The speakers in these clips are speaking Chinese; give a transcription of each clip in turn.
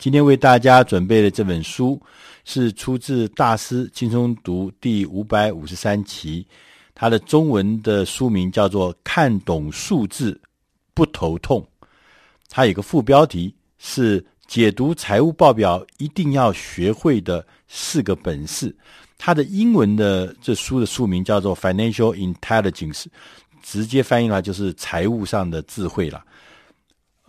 今天为大家准备的这本书是出自《大师轻松读》第五百五十三期，它的中文的书名叫做《看懂数字不头痛》，它有个副标题是“解读财务报表一定要学会的四个本事”。它的英文的这书的书名叫做《Financial Intelligence》，直接翻译来就是财务上的智慧了。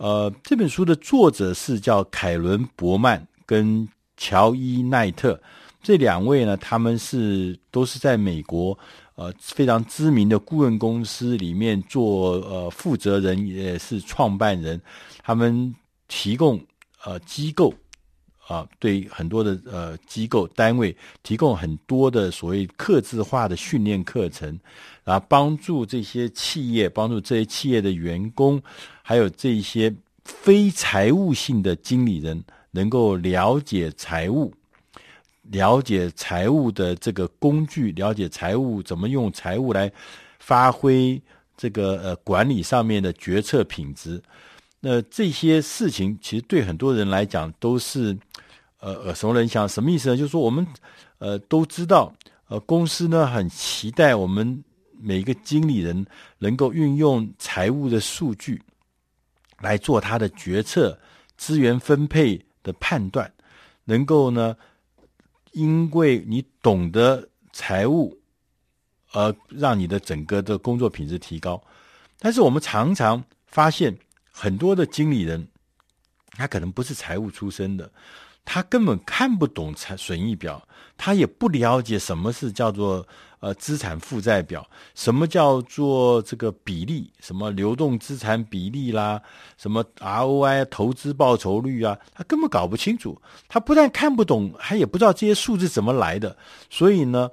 呃，这本书的作者是叫凯伦·伯曼跟乔伊·奈特这两位呢，他们是都是在美国呃非常知名的顾问公司里面做呃负责人，也是创办人。他们提供呃机构啊、对很多的呃机构单位提供很多的所谓客制化的训练课程，然后帮助这些企业，帮助这些企业的员工。还有这些非财务性的经理人，能够了解财务，了解财务的这个工具，了解财务怎么用财务来发挥这个呃管理上面的决策品质。那这些事情其实对很多人来讲都是呃耳熟能详。什么意思呢？就是说我们呃都知道，呃公司呢很期待我们每一个经理人能够运用财务的数据。来做他的决策、资源分配的判断，能够呢，因为你懂得财务，而让你的整个的工作品质提高。但是我们常常发现，很多的经理人，他可能不是财务出身的。他根本看不懂财损益表，他也不了解什么是叫做呃资产负债表，什么叫做这个比例，什么流动资产比例啦，什么 ROI 投资报酬率啊，他根本搞不清楚。他不但看不懂，他也不知道这些数字怎么来的。所以呢，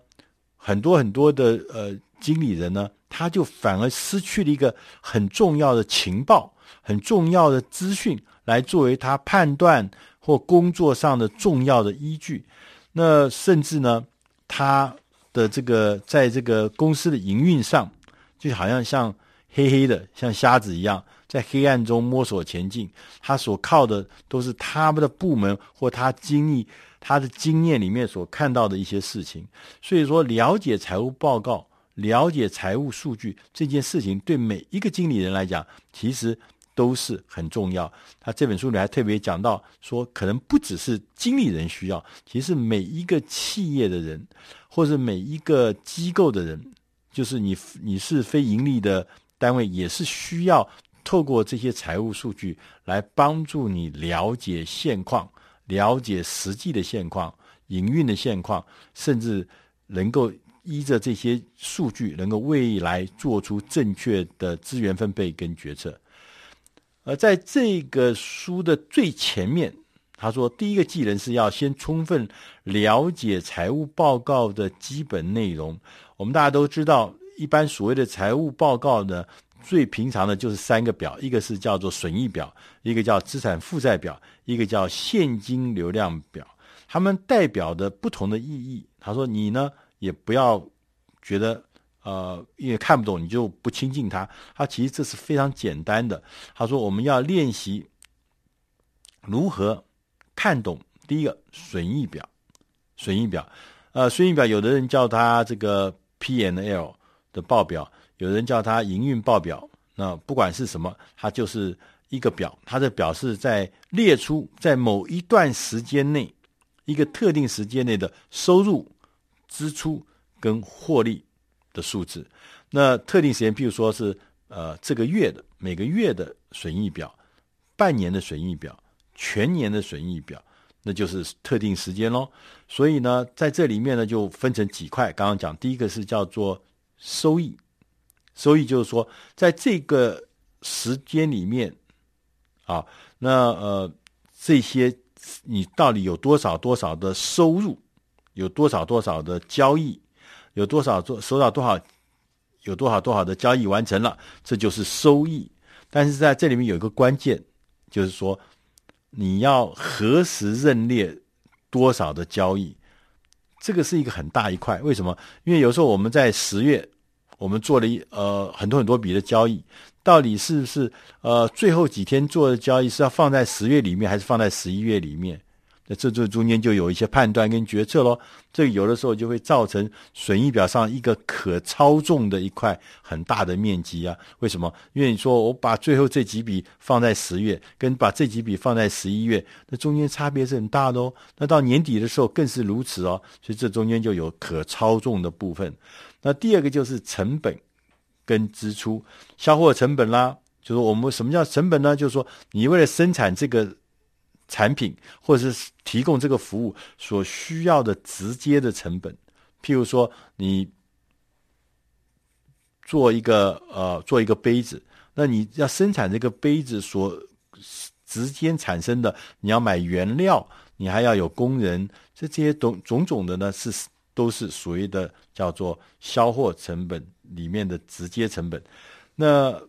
很多很多的呃经理人呢，他就反而失去了一个很重要的情报、很重要的资讯，来作为他判断。或工作上的重要的依据，那甚至呢，他的这个在这个公司的营运上，就好像像黑黑的，像瞎子一样，在黑暗中摸索前进。他所靠的都是他们的部门或他经历他的经验里面所看到的一些事情。所以说，了解财务报告、了解财务数据这件事情，对每一个经理人来讲，其实。都是很重要。他这本书里还特别讲到说，可能不只是经理人需要，其实每一个企业的人，或者每一个机构的人，就是你你是非盈利的单位，也是需要透过这些财务数据来帮助你了解现况，了解实际的现况、营运的现况，甚至能够依着这些数据，能够未来做出正确的资源分配跟决策。而在这个书的最前面，他说，第一个技能是要先充分了解财务报告的基本内容。我们大家都知道，一般所谓的财务报告呢，最平常的就是三个表，一个是叫做损益表，一个叫资产负债表，一个叫现金流量表。它们代表的不同的意义。他说，你呢也不要觉得。呃，因为看不懂，你就不亲近他。他其实这是非常简单的。他说，我们要练习如何看懂第一个损益表。损益表，呃，损益表，有的人叫它这个 P N L 的报表，有人叫它营运报表。那不管是什么，它就是一个表。它的表示在列出在某一段时间内，一个特定时间内的收入、支出跟获利。的数字，那特定时间，譬如说是呃这个月的每个月的损益表，半年的损益表，全年的损益表，那就是特定时间喽。所以呢，在这里面呢，就分成几块。刚刚讲第一个是叫做收益，收益就是说，在这个时间里面啊，那呃这些你到底有多少多少的收入，有多少多少的交易。有多少做收到多少，有多少多少的交易完成了，这就是收益。但是在这里面有一个关键，就是说你要何时认列多少的交易，这个是一个很大一块。为什么？因为有时候我们在十月，我们做了一呃很多很多笔的交易，到底是不是呃最后几天做的交易是要放在十月里面，还是放在十一月里面？那这这中间就有一些判断跟决策咯，这有的时候就会造成损益表上一个可操纵的一块很大的面积啊。为什么？因为你说我把最后这几笔放在十月，跟把这几笔放在十一月，那中间差别是很大的哦。那到年底的时候更是如此哦。所以这中间就有可操纵的部分。那第二个就是成本跟支出，销货成本啦，就是我们什么叫成本呢？就是说你为了生产这个。产品或者是提供这个服务所需要的直接的成本，譬如说你做一个呃做一个杯子，那你要生产这个杯子所直接产生的，你要买原料，你还要有工人，这这些种种种的呢是都是所谓的叫做销货成本里面的直接成本，那。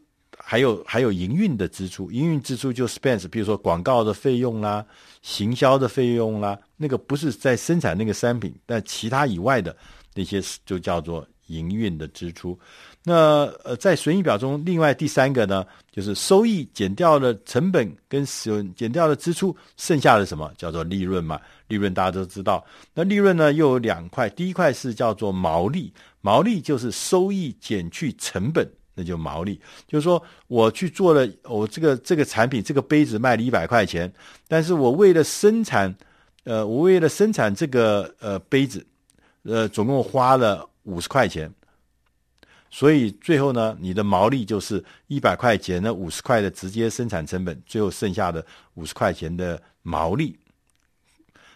还有还有营运的支出，营运支出就 spend，比如说广告的费用啦、行销的费用啦，那个不是在生产那个商品，但其他以外的那些就叫做营运的支出。那呃，在损益表中，另外第三个呢，就是收益减掉了成本跟损减掉了支出，剩下的什么叫做利润嘛？利润大家都知道。那利润呢又有两块，第一块是叫做毛利，毛利就是收益减去成本。那就毛利，就是说我去做了，我这个这个产品，这个杯子卖了一百块钱，但是我为了生产，呃，我为了生产这个呃杯子，呃，总共花了五十块钱，所以最后呢，你的毛利就是一百块钱，那五十块的直接生产成本，最后剩下的五十块钱的毛利。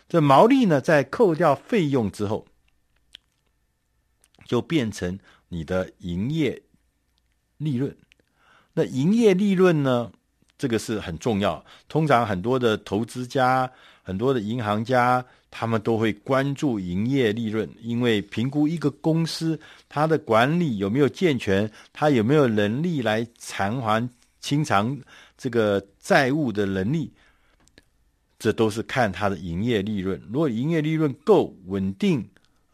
这毛利呢，在扣掉费用之后，就变成你的营业。利润，那营业利润呢？这个是很重要。通常很多的投资家、很多的银行家，他们都会关注营业利润，因为评估一个公司它的管理有没有健全，它有没有能力来偿还清偿这个债务的能力，这都是看它的营业利润。如果营业利润够稳定，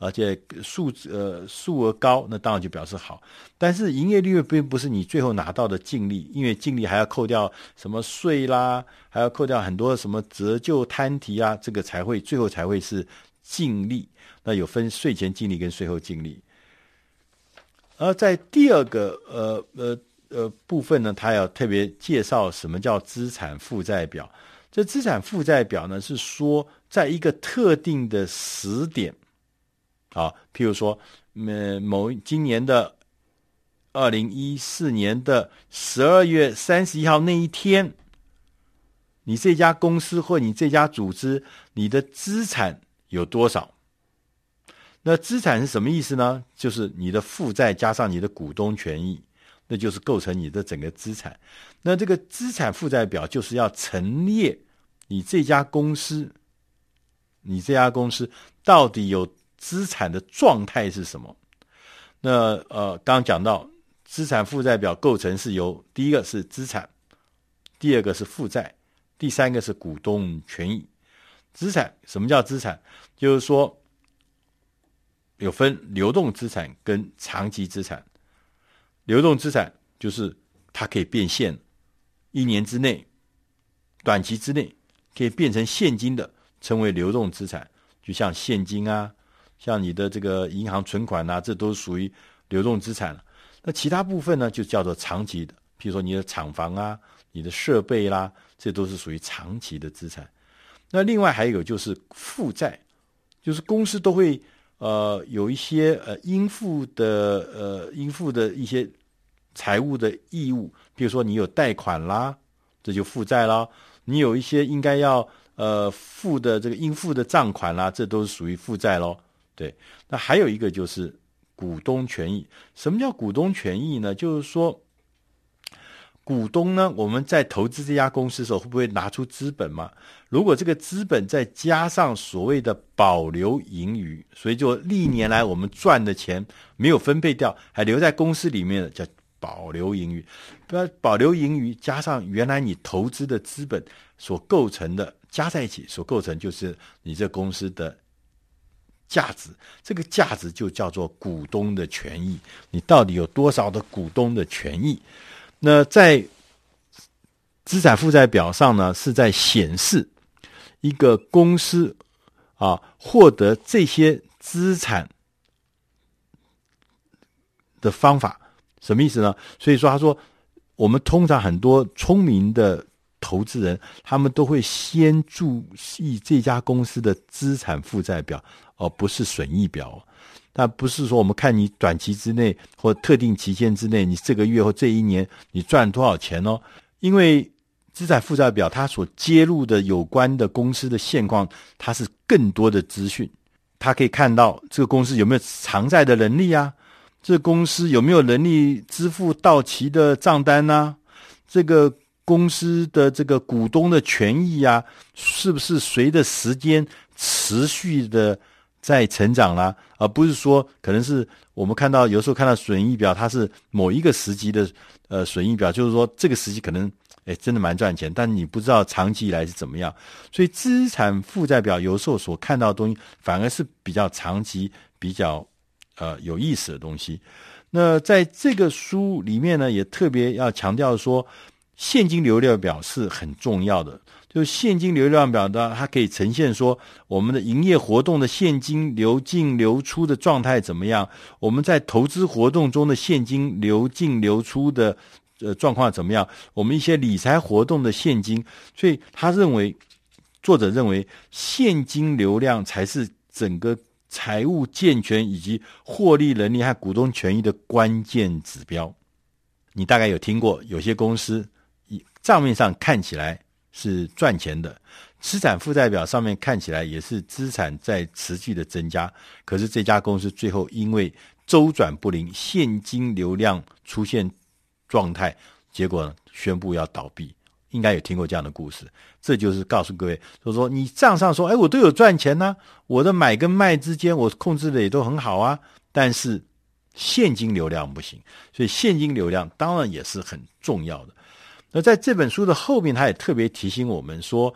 而且数呃数额高，那当然就表示好。但是营业利润并不是你最后拿到的净利，因为净利还要扣掉什么税啦，还要扣掉很多什么折旧摊提啊，这个才会最后才会是净利。那有分税前净利跟税后净利。而在第二个呃呃呃部分呢，他要特别介绍什么叫资产负债表。这资产负债表呢，是说在一个特定的时点。好，譬如说，呃，某今年的二零一四年的十二月三十一号那一天，你这家公司或你这家组织，你的资产有多少？那资产是什么意思呢？就是你的负债加上你的股东权益，那就是构成你的整个资产。那这个资产负债表就是要陈列你这家公司，你这家公司到底有。资产的状态是什么？那呃，刚讲到资产负债表构成是由第一个是资产，第二个是负债，第三个是股东权益。资产，什么叫资产？就是说有分流动资产跟长期资产。流动资产就是它可以变现，一年之内、短期之内可以变成现金的，称为流动资产，就像现金啊。像你的这个银行存款呐、这都属于流动资产了。那其他部分呢，就叫做长期的，譬如说你的厂房啊、你的设备啦，这都是属于长期的资产。那另外还有就是负债，就是公司都会呃有一些呃应付的呃应付的一些财务的义务，比如说你有贷款啦，这就负债啦；你有一些应该要呃付的这个应付的账款啦，这都是属于负债喽。对，那还有一个就是股东权益。什么叫股东权益呢？就是说，股东呢，我们在投资这家公司的时候，会不会拿出资本嘛？如果这个资本再加上所谓的保留盈余，所以就历年来我们赚的钱没有分配掉，还留在公司里面的叫保留盈余。那保留盈余加上原来你投资的资本所构成的，加在一起所构成，就是你这公司的。价值，这个价值就叫做股东的权益。你到底有多少的股东的权益？那在资产负债表上呢，是在显示一个公司啊获得这些资产的方法，什么意思呢？所以说，他说我们通常很多聪明的。投资人他们都会先注意这家公司的资产负债表，而不是损益表。但不是说我们看你短期之内或特定期间之内，你这个月或这一年你赚多少钱哦？因为资产负债表它所揭露的有关的公司的现况，它是更多的资讯。它可以看到这个公司有没有偿债的能力啊？这公司有没有能力支付到期的账单呢、啊？这个。公司的这个股东的权益啊，是不是随着时间持续的在成长啦？而不是说可能是我们看到有时候看到损益表，它是某一个时期的呃损益表，就是说这个时期可能哎真的蛮赚钱，但你不知道长期以来是怎么样。所以资产负债表有时候所看到的东西，反而是比较长期、比较呃有意思的东西。那在这个书里面呢，也特别要强调说。现金流量表是很重要的，就现金流量表的，它可以呈现说我们的营业活动的现金流进流出的状态怎么样，我们在投资活动中的现金流进流出的呃状况怎么样，我们一些理财活动的现金，所以他认为，作者认为现金流量才是整个财务健全以及获利能力和股东权益的关键指标。你大概有听过有些公司。账面上看起来是赚钱的，资产负债表上面看起来也是资产在持续的增加，可是这家公司最后因为周转不灵，现金流量出现状态，结果呢，宣布要倒闭。应该有听过这样的故事，这就是告诉各位，就是说你账上说，哎，我都有赚钱呢，我的买跟卖之间我控制的也都很好啊，但是现金流量不行，所以现金流量当然也是很重要的。那在这本书的后面，他也特别提醒我们说，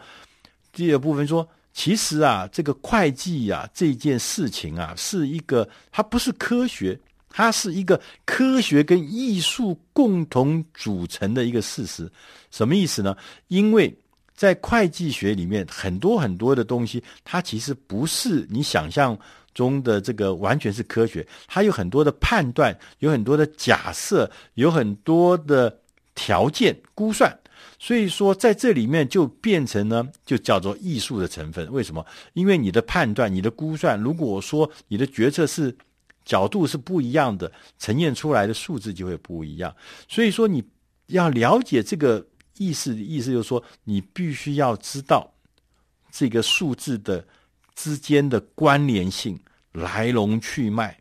第二部分说，其实啊，这个会计啊这件事情啊，是一个它不是科学，它是一个科学跟艺术共同组成的一个事实。什么意思呢？因为在会计学里面，很多很多的东西，它其实不是你想象中的这个完全是科学，它有很多的判断，有很多的假设，有很多的。条件估算，所以说在这里面就变成呢，就叫做艺术的成分。为什么？因为你的判断、你的估算，如果说你的决策是角度是不一样的，呈现出来的数字就会不一样。所以说你要了解这个意思，意思就是说你必须要知道这个数字的之间的关联性、来龙去脉。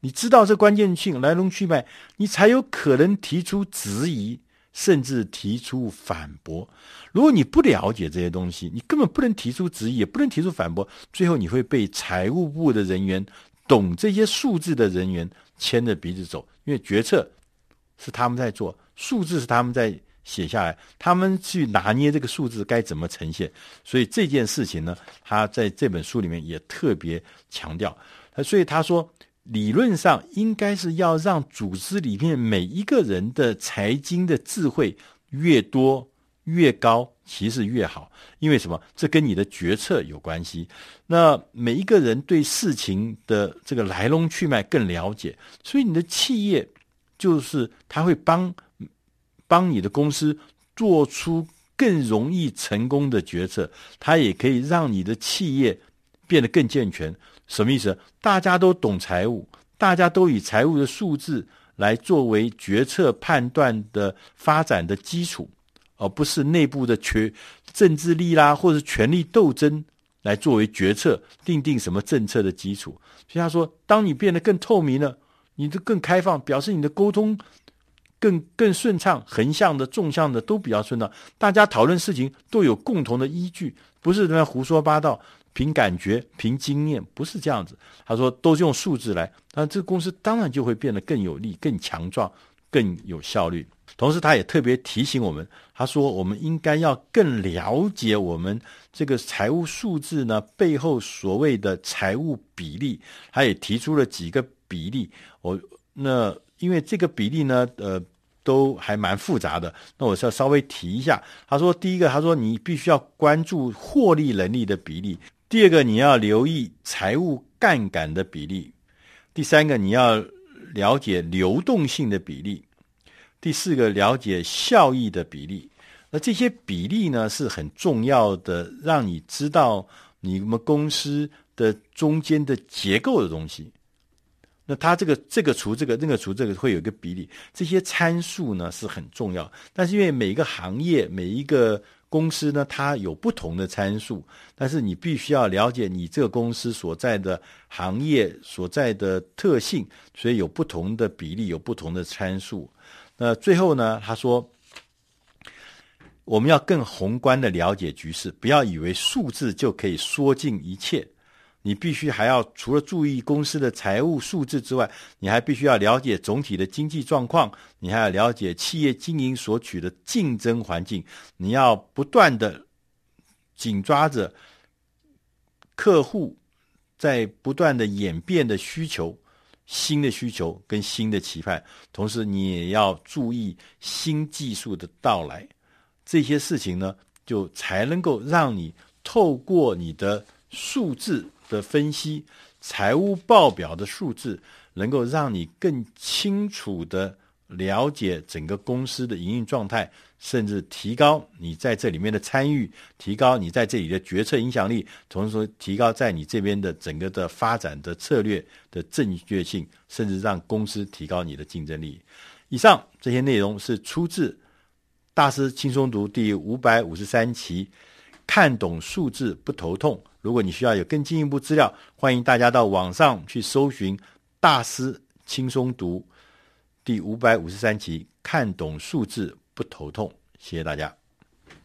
你知道这关键性来龙去脉，你才有可能提出质疑，甚至提出反驳。如果你不了解这些东西，你根本不能提出质疑，也不能提出反驳。最后你会被财务部的人员、懂这些数字的人员牵着鼻子走，因为决策是他们在做，数字是他们在写下来，他们去拿捏这个数字该怎么呈现。所以这件事情呢，他在这本书里面也特别强调。所以他说。理论上应该是要让组织里面每一个人的财经的智慧越多越高，其实越好。因为什么？这跟你的决策有关系。那每一个人对事情的这个来龙去脉更了解，所以你的企业就是他会帮帮你的公司做出更容易成功的决策，他也可以让你的企业变得更健全。什么意思？大家都懂财务，大家都以财务的数字来作为决策判断的发展的基础，而不是内部的权政治力啦，或者权力斗争来作为决策定定什么政策的基础。所以他说，当你变得更透明了，你就更开放，表示你的沟通更更顺畅，横向的、纵向的都比较顺畅，大家讨论事情都有共同的依据，不是在胡说八道。凭感觉、凭经验，不是这样子。他说，都是用数字来，那这个公司当然就会变得更有利、更强壮，更有效率。同时，他也特别提醒我们，他说我们应该要更了解我们这个财务数字呢背后所谓的财务比例。他也提出了几个比例，我那因为这个比例呢，呃，都还蛮复杂的，那我是要稍微提一下。他说，第一个，他说你必须要关注获利能力的比例；第二个，你要留意财务杠杆的比例；第三个，你要了解流动性的比例。第四个，了解效益的比例，那这些比例呢是很重要的，让你知道你们公司的中间的结构的东西。那它这个这个除这个那个除这个会有一个比例，这些参数呢是很重要。但是因为每一个行业每一个公司呢，它有不同的参数，但是你必须要了解你这个公司所在的行业所在的特性，所以有不同的比例，有不同的参数。那最后呢，他说，我们要更宏观的了解局势，不要以为数字就可以说尽一切。你必须还要除了注意公司的财务数字之外，你还必须要了解总体的经济状况，你还要了解企业经营所取的竞争环境。你要不断的紧抓着客户在不断的演变的需求。新的需求跟新的期盼，同时你也要注意新技术的到来，这些事情呢，就才能够让你透过你的数字的分析、财务报表的数字，能够让你更清楚的。了解整个公司的营运状态，甚至提高你在这里面的参与，提高你在这里的决策影响力，同时提高在你这边的整个的发展的策略的正确性，甚至让公司提高你的竞争力。以上这些内容是出自《大师轻松读》第五百五十三期，看懂数字不头痛。如果你需要有更进一步资料，欢迎大家到网上去搜寻《大师轻松读》。第五百五十三集，看懂数字不头痛。谢谢大家。